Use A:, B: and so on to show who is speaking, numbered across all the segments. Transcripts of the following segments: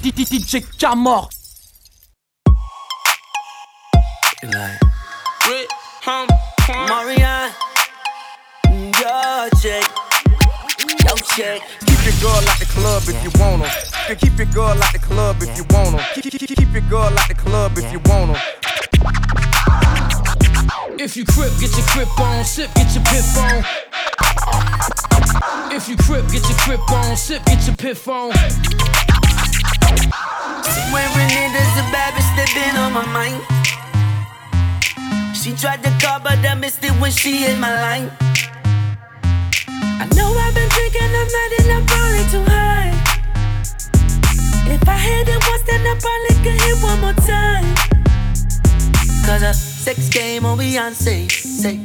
A: DJ Camor.
B: Marianne, check, check.
C: Keep your girl at the club if you want her. Keep your girl at the club if you want her. Keep, your girl at the club if you want her.
D: If you crip, get your crip on. Sip, get your piff on. If you crip, get your crip on. Sip, get your piff on.
B: Swearing it is a bad bitch that been on my mind. She tried to call, but I missed it when she hit my line. I know I've been drinking, I'm not and I'm probably too high. If I hit it once, then I probably could hit one more time. Cause a sex game oh, on Beyonce. Say,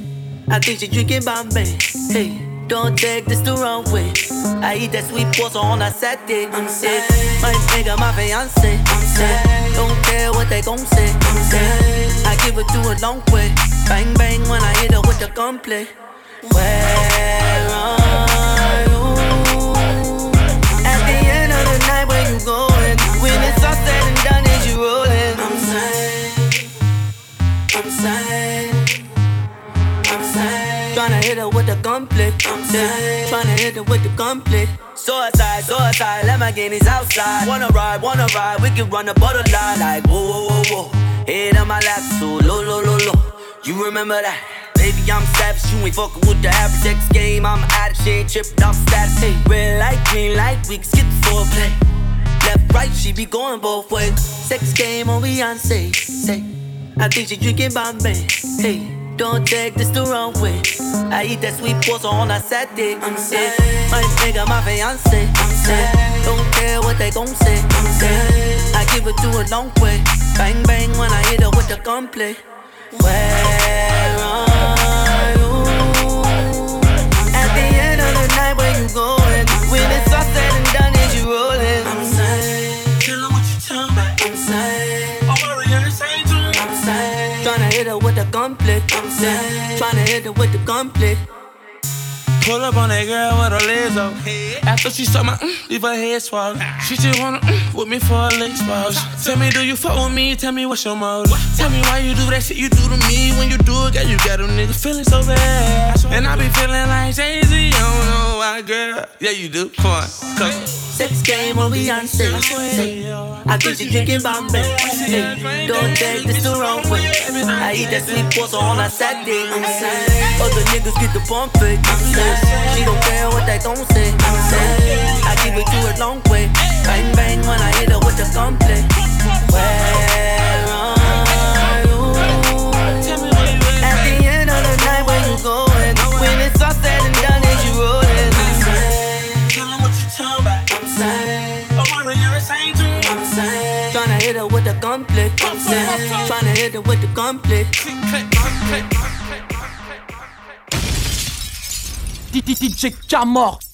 B: I think she drinking Bombay. Hey, don't take this the wrong way. I eat that sweet pasta on a Saturday. I'm sick. My nigga, my fiance. I'm sick. Don't care what they gon' say. I'm sick. I give it to a long way. Bang bang when I hit her with the gunplay. Where I'm saying, tryna hit her with the gunplay. Suicide, suicide, Lamborghinis outside. Wanna ride, wanna ride, we can run the borderline like whoa, whoa, whoa, whoa. Head on my lap, so low, low, low, low. You remember that? Baby, I'm savage, you ain't fucking with the average sex game. I'm addict, she ain't tripping off status. Hey, red light, green light, we can skip the foreplay. Left, right, she be going both ways. Sex game on Beyonce. Say, I think she drinking Bombay. Hey, don't take this the wrong way. I eat that sweet pasta on a Saturday. I'm sick. My nigga, my fiance. I'm sick. Don't care what they gon' say. I'm. I give it to a long way. Bang bang when I hit her with the gunplay. Where hit her with the saying, tryna hit her with the gunplay.
E: Pull up on that girl with her legs up. After she saw my mm, leave her head swallowed. She just wanna mm, with me for a leg spouse. Tell me, do you fuck with me? Tell me what's your motive. Tell me why you do that shit you do to me. When you do it, girl, you got a nigga feeling so bad. And I be feeling like Jay Z. I don't know why, girl. Yeah, you do. Come on, come.
B: Sex game on Beyonce. I think she drinking Bombay. Hey, don't take this the wrong way. I eat that sweet pasta on a Saturday. Other niggas get the pump fake. She don't care what they gon' say. I'm I give it to a long way. Bang bang when I hit her with the gunplay. Where are you? At the end of the night, where you going? When it's all said and done, is you rolling? I'm saying.
E: Tell her what you talking about.
B: I'm saying,
E: I'm saying to her.
B: I'm saying, tryna hit her with the gunplay. I'm saying, tryna hit her with the gunplay.
A: DJ Camor.